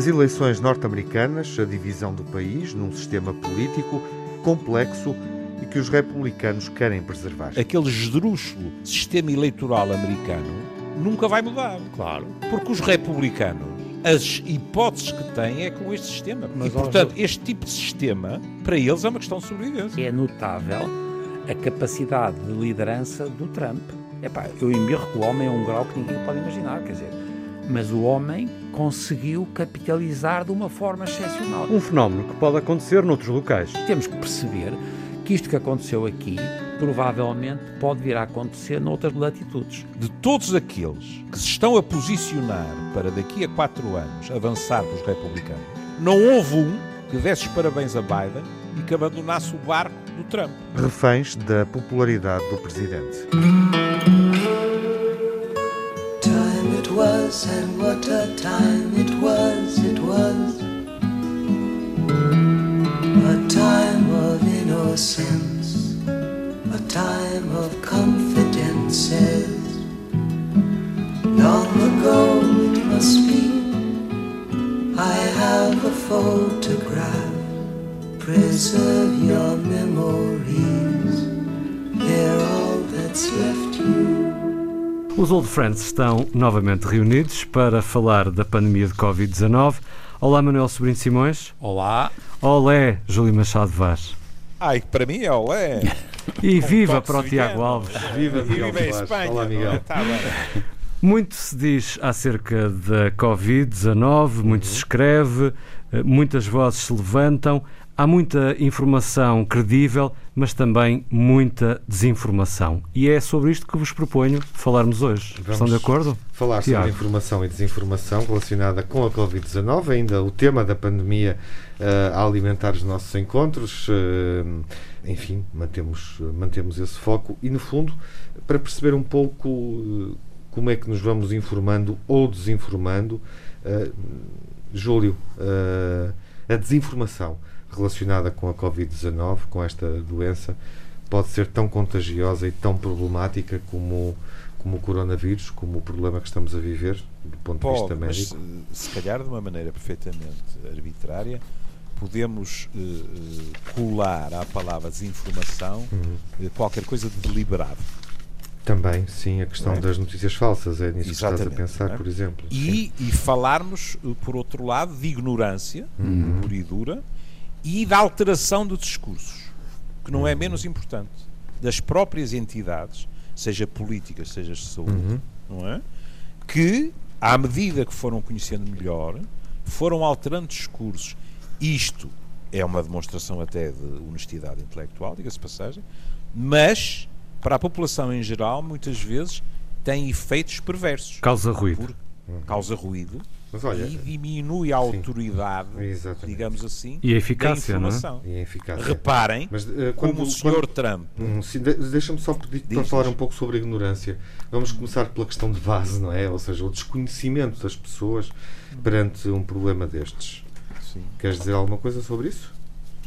As eleições norte-americanas, a divisão do país num sistema político complexo e que os republicanos querem preservar. Aquele esdrúxulo sistema eleitoral americano nunca vai mudar. Claro. Porque os republicanos, as hipóteses que têm é com este sistema. Mas, e, portanto, este tipo de sistema, para eles, é uma questão de sobrevivência. É notável a capacidade de liderança do Trump. Epá, eu embirro que o homem é um grau que ninguém pode imaginar, quer dizer, mas o homem conseguiu capitalizar de uma forma excepcional. Um fenómeno que pode acontecer noutros locais. Temos que perceber que isto que aconteceu aqui provavelmente pode vir a acontecer noutras latitudes. De todos aqueles que se estão a posicionar para daqui a quatro anos avançar dos republicanos, não houve um que desse os parabéns a Biden e que abandonasse o barco do Trump. Reféns da popularidade do presidente. Was, and what a time it was, it was. A time of innocence, a time of confidences. Long ago it must be, I have a photograph. Preserve your memories, they're all that's left. Os Old Friends estão novamente reunidos para falar da pandemia de Covid-19. Olá, Manuel Sobrinho Simões. Olá. Olé, Júlio Machado Vaz. Ai, para mim é olé. E Com viva para o. Tiago Alves. Viva Miguel viva em Soares. Espanha. Olá, Miguel. Tá bem. Muito se diz acerca da Covid-19, muito se escreve, eh, muitas vozes se levantam, há muita informação credível, mas também muita desinformação. E é sobre isto que vos proponho falarmos hoje. Estão de acordo? Falar Tiago. sobre informação e desinformação relacionada com a Covid-19, ainda o tema da pandemia eh, a alimentar os nossos encontros. eh, enfim, mantemos, mantemos esse foco e, no fundo, para perceber um pouco eh, como é que nos vamos informando ou desinformando, Júlio, a desinformação relacionada com a Covid-19, com esta doença, pode ser tão contagiosa e tão problemática como, como o coronavírus, como o problema que estamos a viver, do ponto de Pode, vista mas médico. eh, se calhar de uma maneira perfeitamente arbitrária, podemos eh, eh, colar à palavra desinformação Uhum. eh, qualquer coisa de deliberado. Também, sim, a questão é? das notícias falsas, é nisso que estás a Exatamente, pensar, é? por exemplo. E, e falarmos, por outro lado, de ignorância Uhum. pura e dura e da alteração de discursos, que não é menos importante, das próprias entidades, seja políticas, seja de saúde, Uhum. não é? Que, à medida que foram conhecendo melhor, foram alterando discursos. Isto é uma demonstração até de honestidade intelectual, diga-se passagem, mas para a população em geral, muitas vezes tem efeitos perversos. Causa ruído. Por- causa ruído Mas olha, e diminui a autoridade, Exatamente. digamos assim, E a da eficácia, não é? informação. e a eficácia. Reparem Mas, como quando- o Sr. Trump Hum, sim, de- Deixa-me só pedir para falar um pouco sobre a ignorância. Vamos começar pela questão de base, não é? Ou seja, o desconhecimento das pessoas perante um problema destes. Sim. Queres dizer alguma coisa sobre isso?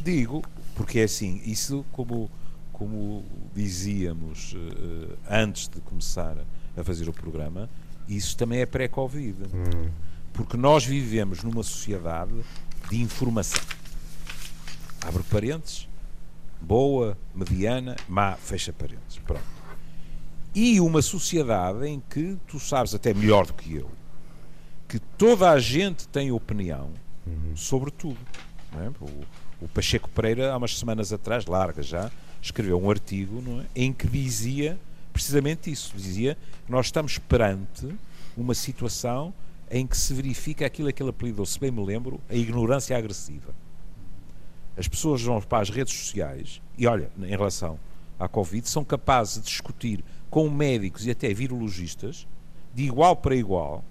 Digo, porque é assim, isso como, como dizíamos eh, antes de começar a fazer o programa, isso também é pré-Covid. Hum, Porque nós vivemos numa sociedade de informação. Abre parênteses, boa, mediana, má, fecha parênteses. Pronto. E uma sociedade em que tu sabes até melhor do que eu que toda a gente tem opinião sobre tudo. é? O, o Pacheco Pereira, há umas semanas atrás, larga já, escreveu um artigo é? em que dizia precisamente isso. Dizia que nós estamos perante uma situação em que se verifica aquilo que ele apelidou, se bem me lembro, a ignorância agressiva. As pessoas vão para as redes sociais e, olha, em relação à Covid, são capazes de discutir com médicos e até virologistas de igual para igual,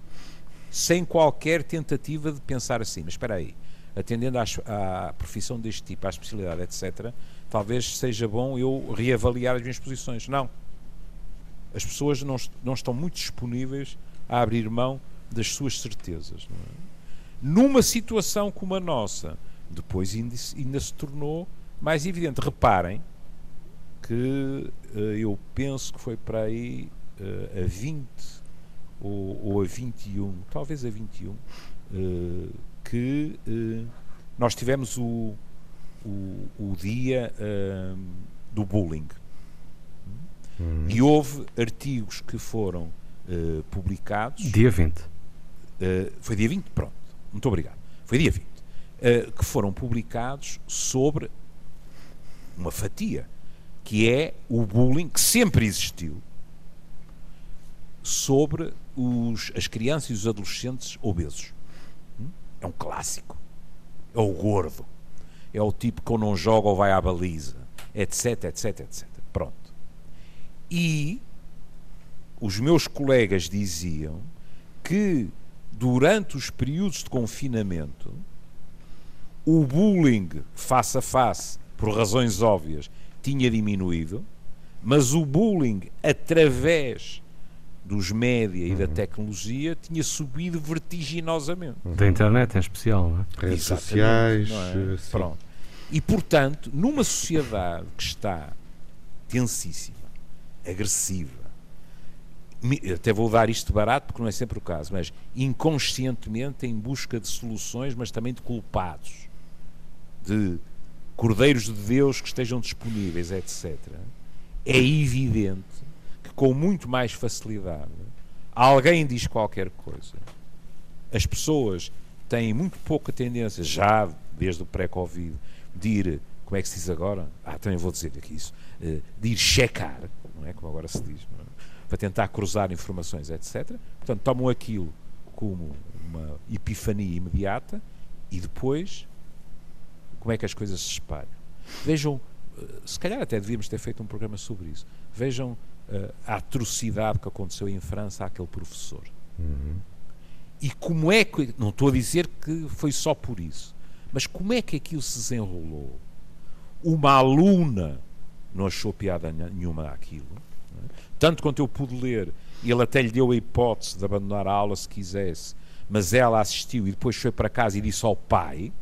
sem qualquer tentativa de pensar assim, mas espera aí, atendendo às- à, profissão deste tipo, à especialidade, etc., talvez seja bom eu reavaliar as minhas posições. Não. As pessoas não, não estão muito disponíveis a abrir mão das suas certezas. é? Numa situação como a nossa, depois ainda, se- ainda se tornou mais evidente. Reparem que eh, eu penso que foi para aí eh, a 20 ou, ou a 21, talvez a 21, eh, que eh, nós tivemos o, o, o dia do bullying. Hum. E houve artigos que foram publicados. Dia 20. Eh, foi dia 20? Pronto. Muito obrigado. Foi dia 20. eh, que foram publicados sobre uma fatia, que é o bullying que sempre existiu sobre os, as crianças e os adolescentes obesos. Hum? É um clássico. É o gordo. É o tipo que ou não joga ou vai à baliza. Etc, etc, etc. Pronto. E os meus colegas diziam que durante os períodos de confinamento o bullying face a face, por razões óbvias, tinha diminuído, mas o bullying através dos média e da tecnologia tinha subido vertiginosamente. Da internet em especial, não é? Redes sociais. não é? eh. Pronto. E portanto, numa sociedade que está tensíssima, agressiva, até vou dar isto barato porque não é sempre o caso, mas inconscientemente em busca de soluções, mas também de culpados, de cordeiros de Deus que estejam disponíveis, etc. É evidente que com muito mais facilidade alguém diz qualquer coisa. As pessoas têm muito pouca tendência, já desde o pré-Covid, de ir, como é que se diz agora? Ah, também vou dizer aqui isso, eh, de ir checar, não é? Como agora se diz, não é? Para tentar cruzar informações, etc. Portanto, tomam aquilo como uma epifania imediata e depois como é que as coisas se espalham. Vejam, eh, se calhar até devíamos ter feito um programa sobre isso. Vejam eh, a atrocidade que aconteceu em França àquele professor. Uhum. E como é que. Não estou a dizer que foi só por isso, mas como é que aquilo se desenrolou? Uma aluna não achou piada nenhuma àquilo. é? Tanto quanto eu pude ler, ele até lhe deu a hipótese de abandonar a aula se quisesse, mas ela assistiu e depois foi para casa e disse ao pai.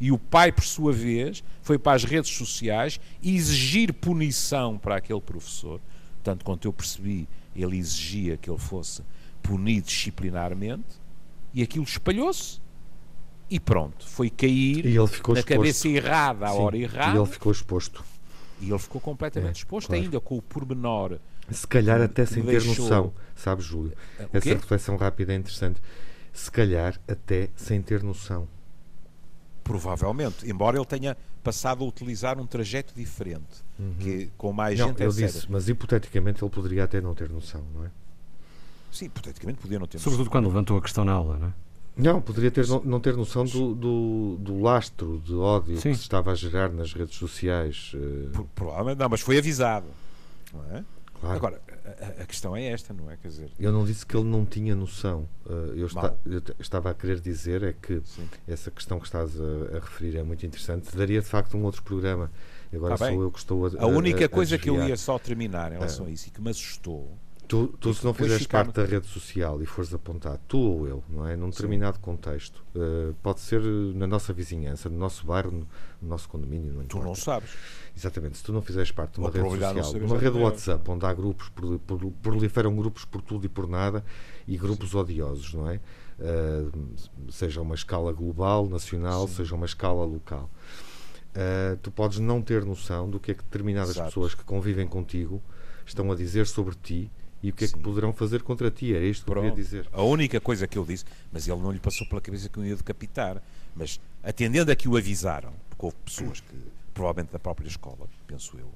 E o pai, por sua vez, foi para as redes sociais exigir punição para aquele professor. Tanto quanto eu percebi, ele exigia que ele fosse punido disciplinarmente. E aquilo espalhou-se. E pronto, foi cair E na exposto. cabeça errada, à Sim, hora E errada. ele ficou exposto. E ele ficou completamente É, exposto, claro. ainda com o pormenor. Se calhar até sem ter deixou- noção, sabe, Júlio? Essa reflexão rápida é interessante. Se calhar até sem ter noção. Provavelmente, embora ele tenha passado a utilizar um trajeto diferente, que com mais Uhum. Não, gente, eu etc. disse, mas hipoteticamente ele poderia até não ter noção, não é? Sim, hipoteticamente podia não ter Sobretudo quando levantou a questão na aula, não é? Não, poderia ter, não, não ter noção do, do, do lastro de ódio Sim. que se estava a gerar nas redes sociais. eh, Pro- Provavelmente não, mas foi avisado. Não é? Claro. Agora, a- a, questão é esta, não é? Quer dizer, Eu não disse que ele não tinha noção. Eh, eu, Mal. eu estava a querer dizer é que sim. essa questão que estás a, a referir é muito interessante. Daria de facto um outro programa. Agora Tá sou eu que estou a. a única a- coisa que eu ia só terminar em relação a isso e que me assustou Tu, tu se não fizeres parte da rede social e fores apontado, tu ou eu, não é? Num determinado contexto, eh, pode ser na nossa vizinhança, no nosso bairro, no, no nosso condomínio, não tu importa. não sabes. Exatamente, se tu não fizeres parte de uma Uma rede social, uma rede. WhatsApp, onde há grupos, proli- prol- proliferam grupos por tudo e por nada e grupos odiosos, não é? Eh, seja uma escala global, nacional, Sim. seja uma escala local. Eh, tu podes não ter noção do que é que determinadas Exato. pessoas que convivem contigo estão a dizer sobre ti e o que é que Sim. poderão fazer contra ti. Era isto que eu queria dizer. A única coisa que eu disse, mas ele não lhe passou pela cabeça que eu ia decapitar. Mas atendendo a que o avisaram, porque houve pessoas que, provavelmente da própria escola, penso eu,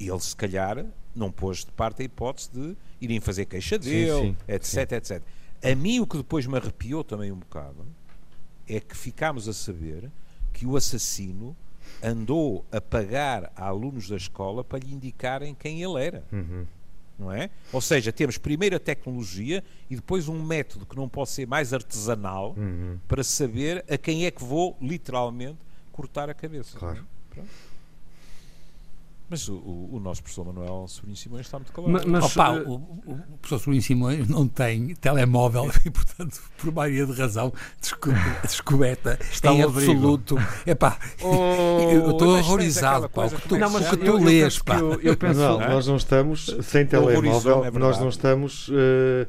ele se calhar não pôs de parte a hipótese de irem fazer queixa dele, sim, etc, etc. A mim o que depois me arrepiou também um bocado é que ficámos a saber que o assassino andou a pagar a alunos da escola para lhe indicarem quem ele era Uhum. Não é? Ou seja, temos primeiro a tecnologia e depois um método que não pode ser mais artesanal Uhum. para saber a quem é que vou literalmente cortar a cabeça. Claro. Pronto. Mas o, o- nosso professor Manuel Sobrinho Simões está muito calado. Ma- Mas, Opa, eh, o, o professor Sobrinho Simões não tem telemóvel e, portanto, por maioria de razão, desco- descoberta Está em absoluto. Epá, Oh, eu estou mas horrorizado pá, o que tu, Não, mas o que eu- tu eu lês. penso pá. que eu- eu penso- Não, nós não estamos sem telemóvel, é nós não estamos eh,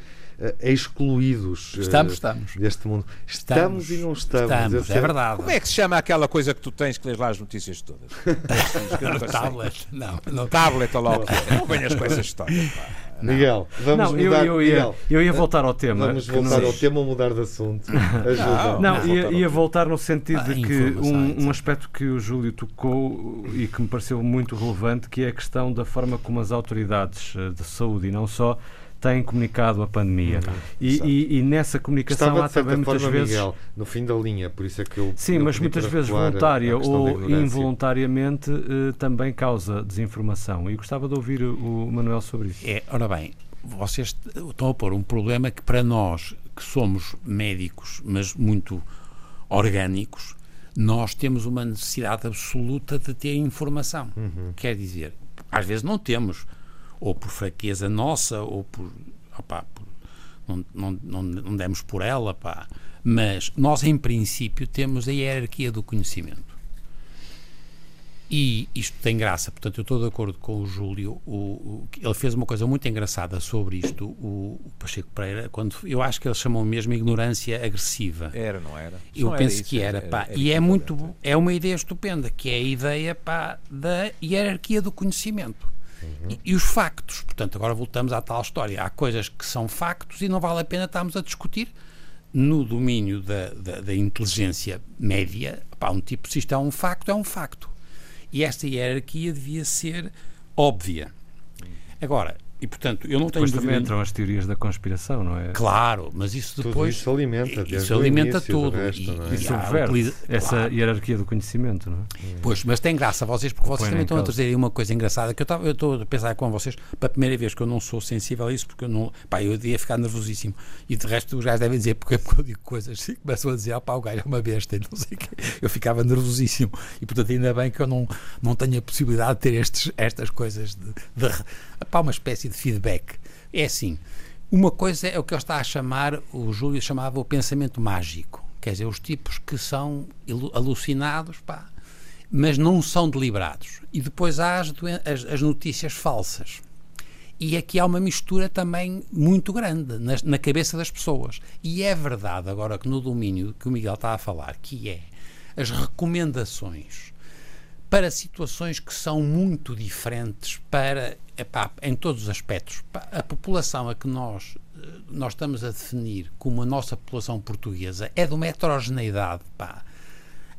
excluídos eh, Estamos, estamos. deste mundo. Estamos, Estamos. e não estamos. Estamos, é verdade. Como é que se chama aquela coisa que tu tens que lês lá as notícias todas? No tablet. Não, não. Tablet ou lá o que é. Não venhas com essa história. pá. Miguel, vamos Não, eu, mudar. eu, ia, Miguel, eu ia voltar ao tema. vamos voltar não- ao tema ou mudar de assunto. Ajuda. Não, Não, ia, ia voltar no sentido Ah, de que um, etc. um aspecto que o Júlio tocou e que me pareceu muito relevante, que é a questão da forma como as autoridades eh, de saúde e não só têm comunicado a pandemia. E, e- e nessa comunicação Estava há também muitas forma, vezes. Miguel, no fim da linha, por isso é que eu. Sim, eu mas muitas vezes voluntária ou involuntariamente eh, também causa desinformação. E gostava de ouvir o Manuel sobre isso. É, ora bem, vocês estão a pôr um problema que para nós, que somos médicos, mas muito orgânicos, nós temos uma necessidade absoluta de ter informação. Quer dizer, às vezes não temos, ou por fraqueza nossa, ou por. opá, por- não, não, não, não demos por ela, pá. Mas nós, em princípio, temos a hierarquia do conhecimento. E isto tem graça, portanto, eu estou de acordo com o Júlio. O, o- ele fez uma coisa muito engraçada sobre isto, o, o Pacheco Pereira, quando eu acho que eles chamam mesmo ignorância agressiva. Era, não era? Eu Não penso isso, que era, pá, e é muito, é uma ideia estupenda, que é a ideia, pá, da hierarquia do conhecimento. E, e os factos, portanto, agora voltamos à tal história. Há coisas que são factos e não vale a pena estarmos a discutir no domínio da, da, da inteligência média. Pá, um tipo, se isto é um facto, é um facto. E esta hierarquia devia ser óbvia. Agora, e portanto, eu não tenho Depois também entram as teorias da conspiração, não é? Claro, mas isso Tudo depois. isso alimenta, isso o alimenta tudo. resto, e, não é? e subverte utiliza- essa claro. hierarquia do conhecimento, não é? Pois, mas tem graça vocês, porque vocês Põe também estão a trazer aí uma coisa engraçada que eu estava- eu estou a pensar com vocês para a primeira vez que eu não sou sensível a isso, porque eu não. Pá, eu ia ficar nervosíssimo. E de resto os gajos devem dizer porque, porque eu digo coisas e começam a dizer, ah, pá, o gajo é uma besta, e não sei o quê. Eu ficava nervosíssimo. E portanto, ainda bem que eu não, não tenho a possibilidade de ter estes, estas coisas de, de pá, uma espécie de feedback. É assim. Uma coisa é o que ele está a chamar, o Júlio chamava o pensamento mágico. Quer dizer, os tipos que são alucinados, pá, mas não são deliberados. E depois há as, as- as notícias falsas. E aqui há uma mistura também muito grande nas- na, cabeça das pessoas. E é verdade, agora que no domínio que o Miguel está a falar, que é as recomendações para situações que são muito diferentes para epá, em todos os aspectos. A população a que nós eh, nós estamos a definir como a nossa população portuguesa é de uma heterogeneidade, pá,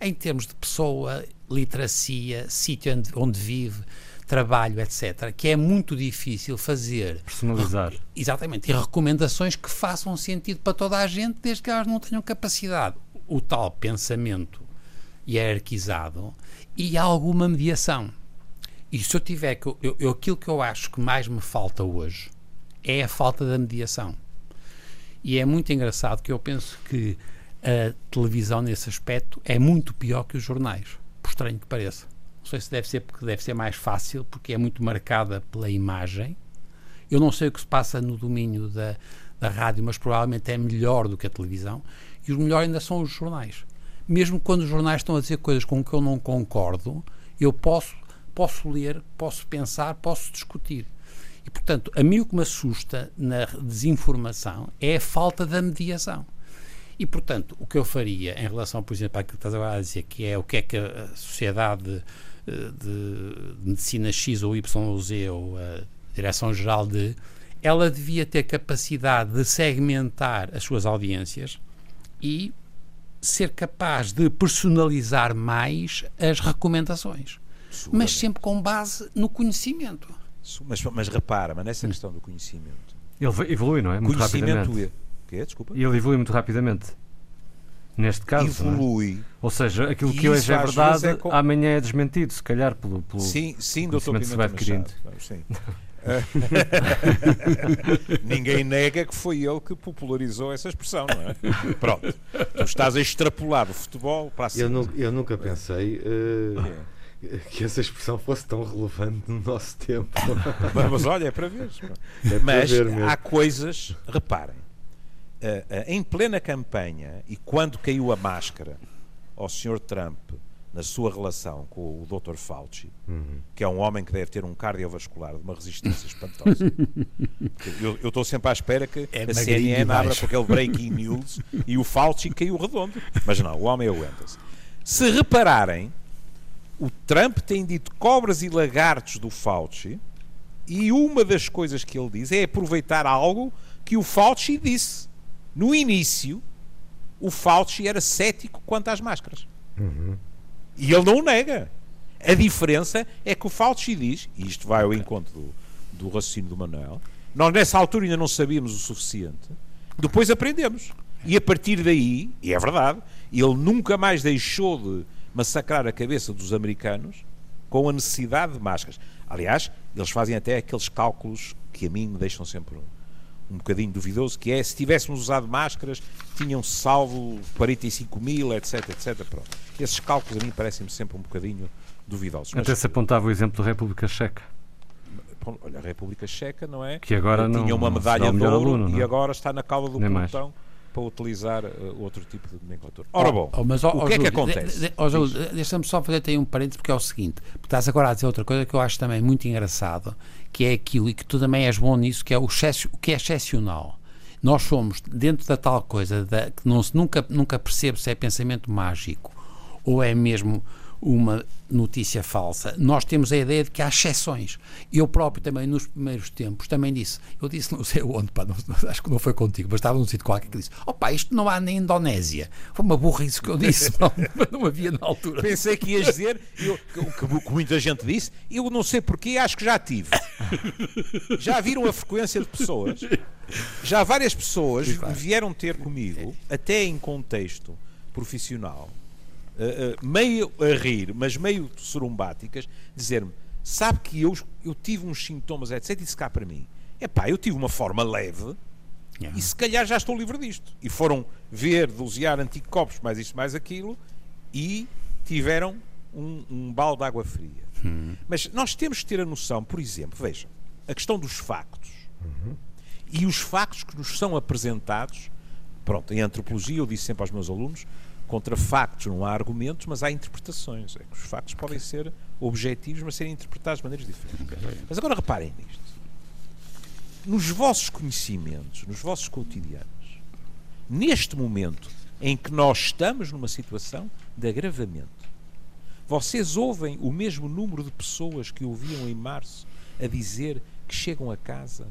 em termos de pessoa, literacia, sítio onde, onde vive, trabalho, etc., que é muito difícil fazer Personalizar. Exatamente, e recomendações que façam sentido para toda a gente, desde que elas não tenham capacidade. O tal pensamento hierarquizado e alguma mediação. E se eu tiver que. Eu, eu- aquilo que eu acho que mais me falta hoje é a falta da mediação. E é muito engraçado que eu penso que a televisão, nesse aspecto, é muito pior que os jornais, por estranho que pareça. Não sei se deve ser porque deve ser mais fácil, porque é muito marcada pela imagem. Eu não sei o que se passa no domínio da, da rádio, mas provavelmente é melhor do que a televisão. E o melhor ainda são os jornais. Mesmo quando os jornais estão a dizer coisas com que eu não concordo, eu posso, posso ler, posso pensar, posso discutir. E, portanto, a mim o que me assusta na desinformação é a falta da mediação. E, portanto, o que eu faria em relação, por exemplo, àquilo que estás agora a dizer, que é o que é que a Sociedade eh, de Medicina X ou Y ou Z ou a Direção-Geral de, ela devia ter capacidade de segmentar as suas audiências e ser capaz de personalizar mais as recomendações. Mas sempre com base no conhecimento. Mas, mas repara, mas nessa questão do conhecimento. Ele evolui, não é? Muito conhecimento rapidamente. é. Quê? Desculpa. E ele evolui muito rapidamente. Neste caso. não é? Evolui. Ou seja, aquilo E que hoje é verdade, é com- amanhã é desmentido, se calhar, pelo. pelo... Sim, sim, doutor conhecimento se vai Machado. Sim. Ninguém nega que foi ele que popularizou essa expressão, não é? Pronto. Tu estás a extrapolar o futebol para a Eu, nu- eu nunca pensei eh, que essa expressão fosse tão relevante no nosso tempo. Mas, olha, é para ver. É para Mas ver mesmo. há coisas, reparem, eh, eh, em plena campanha e quando caiu a máscara ao Sr. Trump na sua relação com o Dr. Fauci, Uhum. que é um homem que deve ter um cardiovascular de uma resistência espantosa. eu estou sempre à espera que É a CNN abra com aquele breaking news e o Fauci caiu redondo. Mas não, o homem aguenta-se. Se repararem, o Trump tem dito cobras e lagartos do Fauci e uma das coisas que ele diz é aproveitar algo que o Fauci disse. No início, o Fauci era cético quanto às máscaras. E ele não o nega. A diferença é que o Fauci diz, e isto vai ao encontro do, do raciocínio do Manuel, nós nessa altura ainda não sabíamos o suficiente, depois aprendemos. E a partir daí, e é verdade, ele nunca mais deixou de massacrar a cabeça dos americanos com a necessidade de máscaras. Aliás, eles fazem até aqueles cálculos que a mim me deixam sempre um, bocadinho duvidoso, que é se tivéssemos usado máscaras, tinham salvo 45 mil, etc, etc. Pronto. Esses cálculos a mim parecem-me sempre um bocadinho duvidosos. Mas, Até se apontava o exemplo da República Checa. olha, a República Checa, não é? Que agora não- tinha uma medalha de ouro aluno, e é? agora está na cauda do pelotão para utilizar eh, outro tipo de nomenclatura. Ora bom, Oh, mas, ó, o que é que Júlio, acontece? de- de- Júlio, Deixa-me só fazer aí um parênteses, porque é o seguinte: estás agora a dizer outra coisa que eu acho também muito engraçado, que é aquilo, e que tu também és bom nisso, que é o, excesso, o que é excepcional. Nós somos, dentro da tal coisa da, que não se, nunca, nunca percebe se é pensamento mágico ou é mesmo uma notícia falsa. Nós temos a ideia de que há exceções. Eu próprio também, nos primeiros tempos, também disse, eu disse não sei onde, pá, não- acho que não foi contigo, mas estava num sítio qualquer que disse, opá, isto não há na Indonésia. Foi uma burra isso que eu disse, não, não havia na altura. Pensei que ias dizer, eu, que, que- muita gente disse, eu não sei porquê, acho que já tive. Já viram a frequência de pessoas? Já várias pessoas vieram ter comigo, até em contexto profissional, meio a rir, mas meio sorumbáticas, dizer-me: sabe que eu, eu tive uns sintomas, etc. E disse cá para mim: epá, eu tive uma forma leve e se calhar já estou livre disto. E foram ver, dosear anticorpos, mais isto, mais aquilo, e tiveram um, um balde de água fria. Mas nós temos que ter a noção, por exemplo, vejam, a questão dos factos. E os factos que nos são apresentados, pronto, em antropologia eu disse sempre aos meus alunos, contra factos não há argumentos, mas há interpretações. É que os factos podem ser objetivos, mas serem interpretados de maneiras diferentes. Mas agora reparem nisto. Nos vossos conhecimentos, nos vossos cotidianos, neste momento em que nós estamos numa situação de agravamento, vocês ouvem o mesmo número de pessoas que ouviam em março a dizer que chegam a casa,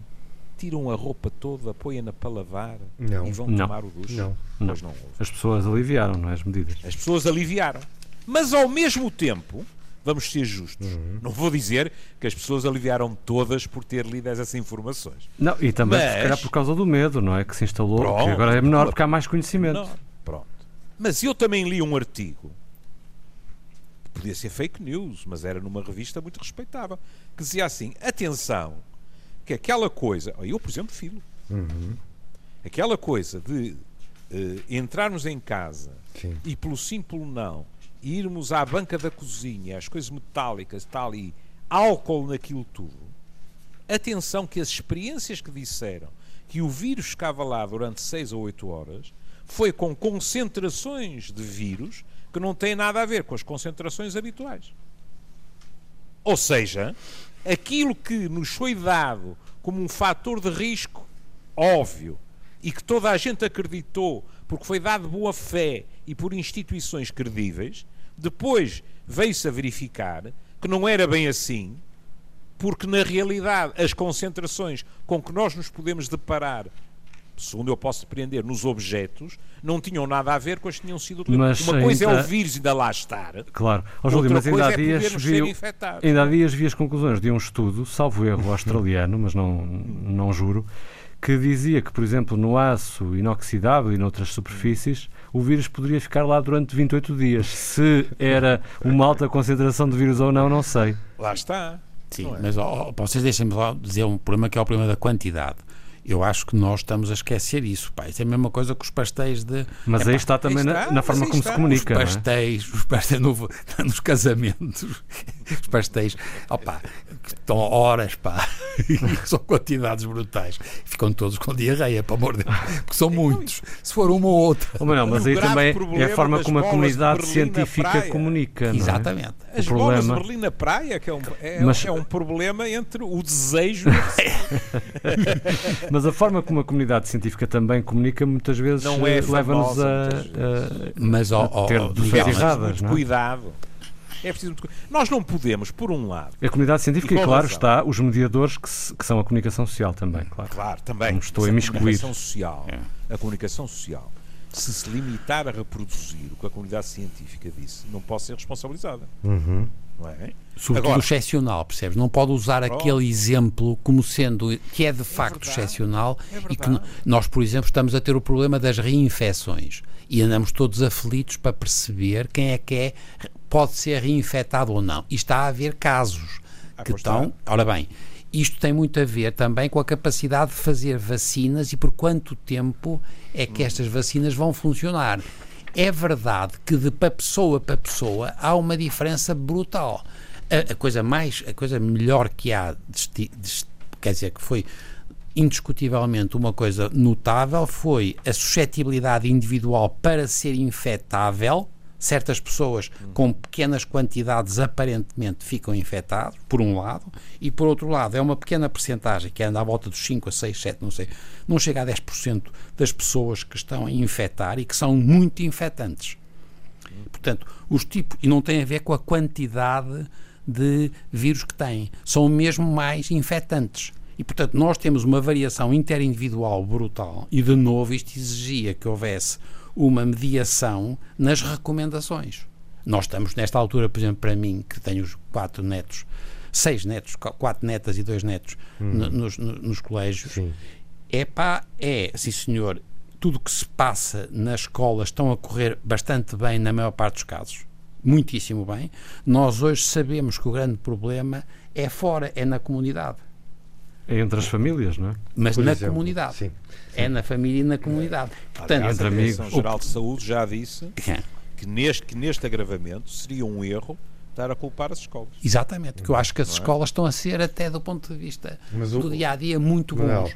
tiram a roupa toda, põem-na para lavar Não. e vão Não. tomar o duche? Não. Pois não ouvem. As pessoas aliviaram, não é? As medidas. As pessoas aliviaram. Mas ao mesmo tempo, vamos ser justos, Uhum. não vou dizer que as pessoas aliviaram todas por ter lido essas informações. Não, e também, Mas- se calhar, por causa do medo, não é? Que se instalou, Pronto. que agora é menor porque há mais conhecimento. Não, pronto. Mas eu também li um artigo, podia ser fake news, mas era numa revista muito respeitável, que dizia assim: atenção, que aquela coisa, eu, por exemplo, filo, aquela coisa de eh, entrarmos em casa Sim. e pelo sim, pelo não, irmos à banca da cozinha, as coisas metálicas tal, e álcool naquilo tudo, atenção que as experiências que disseram que o vírus ficava lá durante 6 ou 8 horas foi com concentrações de vírus que não têm nada a ver com as concentrações habituais. Ou seja, aquilo que nos foi dado como um fator de risco óbvio e que toda a gente acreditou porque foi dado boa fé e por instituições credíveis, depois veio-se a verificar que não era bem assim, porque na realidade as concentrações com que nós nos podemos deparar, segundo eu posso depreender, nos objetos, não tinham nada a ver com as que tinham sido Mas Uma coisa é o vírus ainda lá estar, Claro. Ó, Júlio, outra mas ainda coisa há é dias viu, ainda há dias vi as conclusões de um estudo, salvo erro australiano, mas não, não juro, que dizia que, por exemplo, no aço inoxidável e noutras superfícies, o vírus poderia ficar lá durante 28 dias. Se era uma alta concentração de vírus ou não, não sei. Lá está. Sim, é? mas ó, vocês deixem-me lá dizer um problema que é o problema da quantidade. Eu acho que nós estamos a esquecer isso, pá. Isso é a mesma coisa que os pastéis de. Mas Epá, aí está também na, está, na mas forma como está. se Os comunica. não é? pastéis, os pastéis no- nos casamentos. os pastéis, opa, que estão horas, pá, e são quantidades brutais. Ficam todos com diarreia, para amor de Deus, porque são muitos. Se for uma ou outra. Oh, Manuel, mas O aí também é problema a forma como a comunidade científica praia. comunica. não é? Exatamente. As O bolas problema- de Berlim na praia, que é um, é, Mas- é um problema entre o desejo. Mas a forma como a comunidade científica também comunica muitas vezes Não é eh, leva-nos a, a- Mas, ó, ter Miguel, preciso erradas, muito não é? cuidado. É preciso Nós não podemos, por um lado, a comunidade científica E claro, razão. está os mediadores que, se- que são a comunicação social também, claro. claro, também, Não estou a imiscuir. comunicação social, a comunicação social, se se limitar a reproduzir o que a comunidade científica disse, não pode ser responsabilizada. Uhum. Não é? Sobretudo Agora- excepcional, percebes? Não pode usar Pronto. aquele exemplo como sendo que é de facto verdade, excepcional é e que nós, por exemplo, estamos a ter o problema das reinfecções e andamos todos aflitos para perceber quem é que é pode ser reinfetado ou não. E está a haver casos Ah, que estão. Ora bem, isto tem muito a ver também com a capacidade de fazer vacinas e por quanto tempo é que estas vacinas vão funcionar. É verdade que de para pessoa para pessoa há uma diferença brutal. A, a coisa mais, a coisa melhor que há, desti- des- quer dizer, que foi indiscutivelmente uma coisa notável foi a suscetibilidade individual para ser infectável. Certas pessoas com pequenas quantidades aparentemente ficam infectadas, por um lado, e por outro lado, é uma pequena percentagem que anda à volta dos 5 a 6, 7, não sei, não chega a 10% das pessoas que estão a infectar e que são muito infectantes. Portanto, os tipos, e não tem a ver com a quantidade de vírus que têm, são mesmo mais infectantes. E, portanto, nós temos uma variação interindividual brutal e, de novo, isto exigia que houvesse uma mediação nas recomendações. Nós estamos, nesta altura, por exemplo, para mim, que tenho os quatro netos, seis netos, qu- quatro netas e dois netos no- nos, no- nos colégios, Sim. é pá, é, sim senhor, tudo o que se passa nas escolas estão a correr bastante bem na maior parte dos casos. Muitíssimo bem. Nós hoje sabemos que o grande problema é fora, é na comunidade. É entre as famílias, não é? Mas Por na exemplo, comunidade. sim. É na família e na comunidade. Portanto, Aliás, entre a amigos. Direção-Geral de Saúde já disse que neste, que neste agravamento seria um erro estar a culpar as escolas. Exatamente, que eu acho que as Não é? escolas estão a ser, até do ponto de vista Mas o- do dia a dia, muito bons. eh,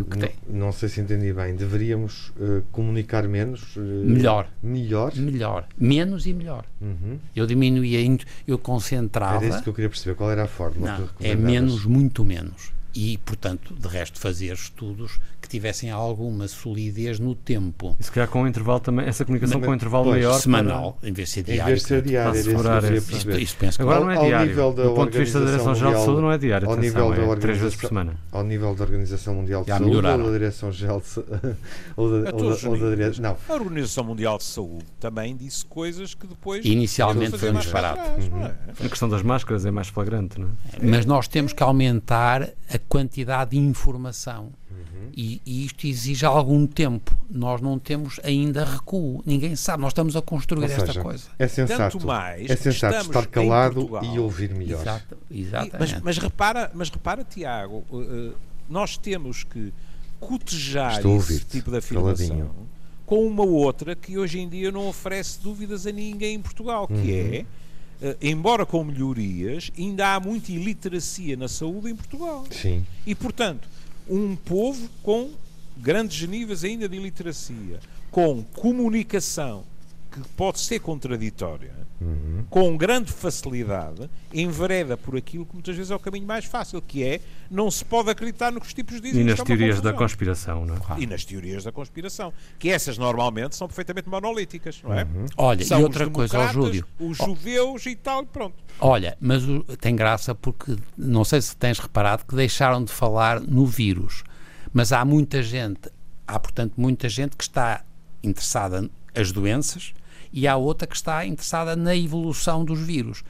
o que n- tem? não sei se entendi bem. Deveríamos eh, comunicar menos? eh, Melhor. Melhor? Melhor. Menos e melhor. Uhum. Eu diminuía, eu concentrava. Era isso que eu queria perceber. Qual era a forma Não, é menos, muito menos. E, portanto, de resto, fazer estudos que tivessem alguma solidez no tempo. E se calhar com um intervalo também, essa comunicação Mas- com um intervalo pois, maior. Semanal, em vez de ser Em diário. vez de ser que- diário, para era isso. Isto, isto penso que Agora não é ao diário. nível da Do ponto de vista da Direção-Geral de Saúde não é diário. ao nível da é três Organização- vezes por semana. Ao nível da Organização Mundial de Já Saúde melhoraram. ou da Direção-Geral de Sa- ou da, A ou da, os ou da níveis. dire- Não. A Organização Mundial de Saúde também disse coisas que depois. Inicialmente foi um para disparate. é? A questão das máscaras é mais flagrante, não é? Mas nós temos que aumentar a quantidade de informação. Uhum. E, e isto exige algum tempo. Nós não temos ainda recuo. Ninguém sabe. Nós estamos a construir Ou esta seja, coisa. é sensato, Tanto mais é sensato estar calado e ouvir melhor. Exato, E- exatamente. Mas, mas repara, mas repara, Tiago, uh, uh, nós temos que cotejar a esse ouvir-te, tipo de afirmação caladinho. com uma outra que hoje em dia não oferece dúvidas a ninguém em Portugal, que Uhum. é, embora com melhorias, ainda há muita iliteracia na saúde em Portugal. Sim. E, portanto, um povo com grandes níveis ainda de iliteracia, com comunicação que pode ser contraditória, Uhum. com grande facilidade, envereda por aquilo que muitas vezes é o caminho mais fácil, que é não se pode acreditar no que os tipos dizem. E nas é teorias da conspiração, não é? E nas teorias da conspiração, que essas normalmente são perfeitamente monolíticas, não é? Olha, São e os outra coisa, ó democratas, Júlio. Os judeus e tal, pronto. Olha, mas o- tem graça porque não sei se tens reparado que deixaram de falar no vírus, mas há muita gente, há portanto muita gente que está interessada nas doenças e há outra que está interessada na evolução dos vírus.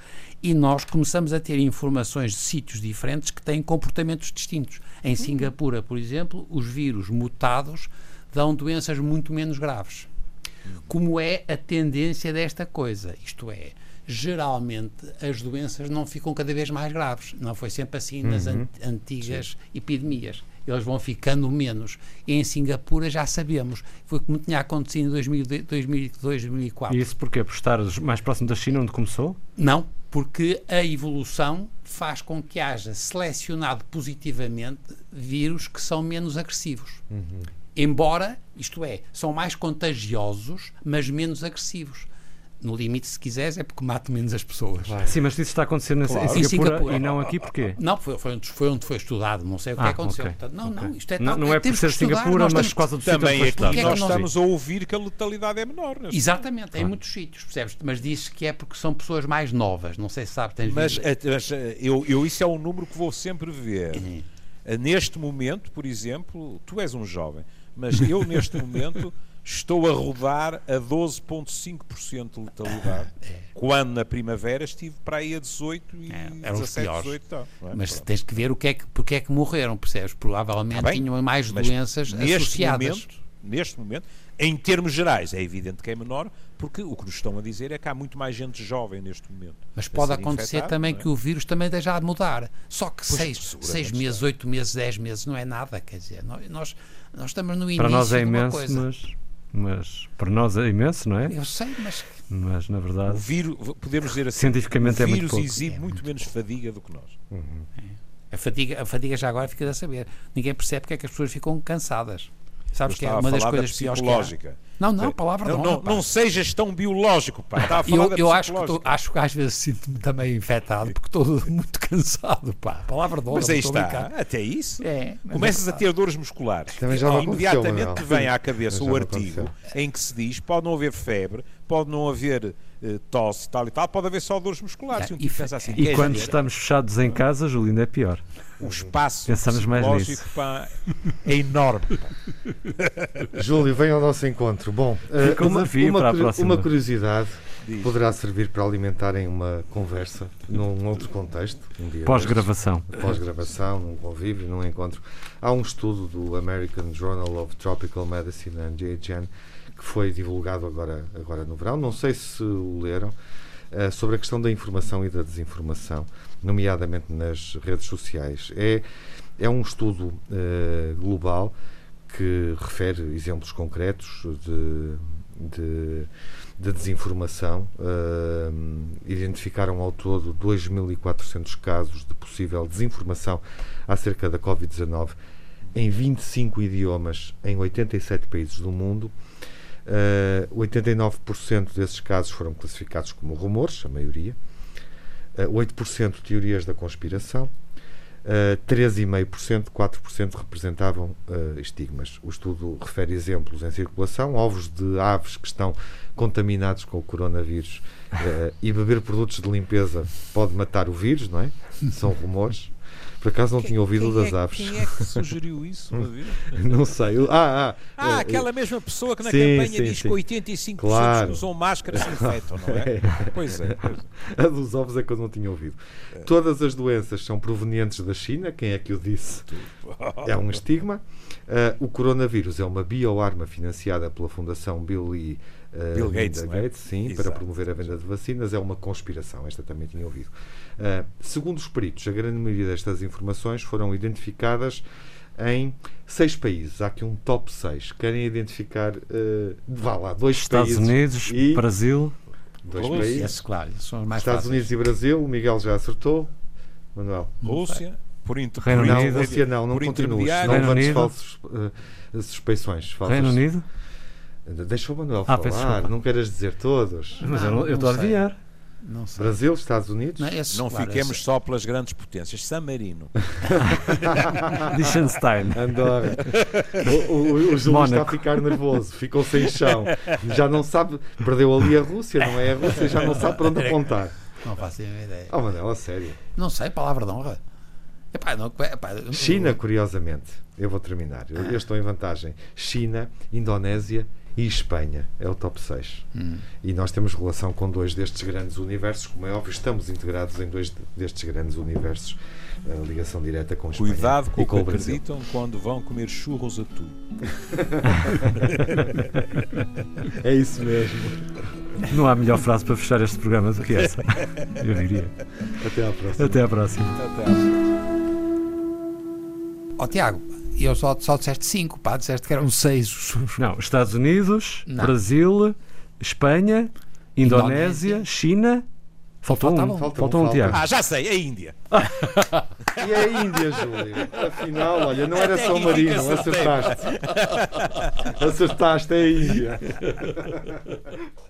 E nós começamos a ter informações de sítios diferentes que têm comportamentos distintos. Em Singapura, por exemplo, os vírus mutados dão doenças muito menos graves como é a tendência desta coisa. Isto é, geralmente as doenças não ficam cada vez mais graves. Não foi sempre assim nas an- antigas epidemias. Eles vão ficando menos. E em Singapura já sabemos. Foi como tinha acontecido em 2002, 2002 2004. E isso porquê? Por estar mais próximo da China, onde começou? Não, Porque a evolução faz com que haja selecionado positivamente vírus que são menos agressivos. Embora, isto é, são mais contagiosos, mas menos agressivos. No limite, se quiseres, é porque matam menos as pessoas. Sim, mas isso está acontecendo em Claro. Singapura, Em Singapura. e não aqui porquê? Não, foi, foi, onde, foi onde foi estudado, não sei o que Ah, aconteceu. ok, Portanto, não, ok. não, isto é Não, não é por ser Singapura, mas temos por causa do sítio Também aqui estudado. que é que nós nós- estamos a ouvir que a letalidade é menor. neste Exatamente, em muitos sítios, percebes? Mas diz que é porque são pessoas mais novas. Não sei se sabe, tens Mas, visto. eh, mas, eu, eu, isso é um número que vou sempre ver. Uhum. Neste momento, por exemplo, tu és um jovem, mas eu neste momento estou a rodar a 12,5% de letalidade. Quando na primavera estive para aí a 18 e É, eram os 17, piores. 18. Tá, é? Mas Pronto. tens que ver o que é que, porque é que morreram, percebes? Provavelmente Tá bem, tinham mais mas doenças neste associadas. Momento, neste momento, em termos gerais, é evidente que é menor, porque o que nos estão a dizer é que há muito mais gente jovem neste momento. Mas pode acontecer infectada, também é? que o vírus também esteja a mudar. Só que Pois, seis, seguramente seis meses, está. oito meses, dez meses não é nada. Quer dizer, nó- nós, nós estamos no início Para nós é de uma imenso, coisa. mas, mas para nós é imenso, não é? Eu sei, mas Mas na O verdade, vírus, podemos dizer assim, Cientificamente o é muito vírus pouco. exibe É muito, muito menos fadiga do que nós. a fadiga, a fadiga já agora fica a saber. Ninguém percebe porque é que as pessoas ficam cansadas. Sabes Eu que é uma das falar da coisas piores que há. psicológica. Não, não, palavra de Não, honra, não, não sejas tão biológico, pá. Estava a falar Eu, da eu acho, que tô- acho que às vezes sinto-me também infectado porque estou muito cansado, pá. Palavra de honra, Mas aí não está, brincar. até isso. É, Começas é a ter dores musculares. Também já me Imediatamente vem à cabeça o artigo aconteceu. em que se diz pode não haver febre, pode não haver tosse, tal e tal, pode haver só dores musculares. É, E um e tipo pensa assim, e quando ver? estamos fechados em casa, Júlio, ainda é pior. o espaço Pensamos mais pá, é enorme. Júlio, vem ao nosso encontro. Bom, eh, Fica uma, uma para a curi- próxima. uma curiosidade Diz. poderá servir para alimentarem uma conversa num outro contexto. Um dia Pós-gravação. Pós-gravação, num convívio, num encontro. Há um estudo do American Journal of Tropical Medicine and JHN que foi divulgado agora, agora no verão. Não sei se o leram. eh, sobre a questão da informação e da desinformação, nomeadamente nas redes sociais. É, é um estudo eh, global que refere exemplos concretos de, de, de desinformação. Eh, identificaram ao todo 2.400 casos de possível desinformação acerca da Covid-19 em 25 idiomas em 87 países do mundo. Uh, 89% desses casos foram classificados como rumores, a maioria. Uh, 8% teorias da conspiração. Uh, 13,5%, 4% representavam uh, estigmas. O estudo refere exemplos em circulação, ovos de aves que estão contaminados com o coronavírus uh, e beber produtos de limpeza pode matar o vírus, não é? São rumores. Por acaso não tinha ouvido das é, aves. Quem é que sugeriu isso? Não sei. Ah, ah, Ah, eh, aquela mesma pessoa que na sim, campanha sim, diz sim. que 85% Claro. que usam máscara se infectam, não é? Pois é. pois é. A dos ovos é que eu não tinha ouvido. Todas as doenças são provenientes da China, quem é que o disse? É um estigma. Ah, o coronavírus é uma bioarma financiada pela Fundação Bill e Bill Gates, é? sim, Exato, para promover a venda de vacinas. É uma conspiração, esta também tinha ouvido. Ah, segundo os peritos, a grande maioria destas informações foram identificadas em seis países. Há aqui um top 6. Querem identificar, ah, vá lá, dois Estados países. Unidos, e Brasil. dois Rússia. países. Claro, são mais Estados fáceis. Unidos e Brasil, o Miguel já acertou. Manuel. Rússia, por, inter... Reino Não, Unido. Rússia não, não continues. intermediário. Não levantes falsos eh, suspeições. Falsas. Reino Unido. Deixa o Manuel Ah, falar, não queiras dizer todos. Mas eu Não, eu estou a adivinhar. Não sei. Brasil, Estados Unidos. Não, esse, Não claro, fiquemos esse- só pelas grandes potências. San Marino. Liechtenstein. Andorra. O, o, o Júlio está a ficar nervoso, ficou sem chão. Já não sabe, perdeu ali a Rússia, não é a Rússia, já não sabe para onde apontar. Não faço ideia. Oh, Manuel, a sério. Não sei, palavra de honra. Epá, não, epá, China, curiosamente, eu vou terminar. Eu, eu estou em vantagem. China, Indonésia e Espanha é o top 6. E nós temos relação com dois destes grandes universos, como é óbvio, estamos integrados em dois de- destes grandes universos. A ligação direta com Espanha Cuidado com e o que com o Brasil. acreditam quando vão comer churros a tu. É isso mesmo. Não há melhor frase para fechar este programa do que essa. Eu diria. Até à próxima. Até à próxima. Até à Ó Tiago, eu só, só disseste 5, pá, disseste que eram 6. Não, Estados Unidos, Não. Brasil, Espanha, Indonésia, Indonésia. China Faltou um, um. faltou um, Falta um, Tiago. Ah, já sei, a Índia. E é a Índia, Júlio. Afinal, olha, não era Até só o aqui Marino, acertaste. Acertaste, é a Índia.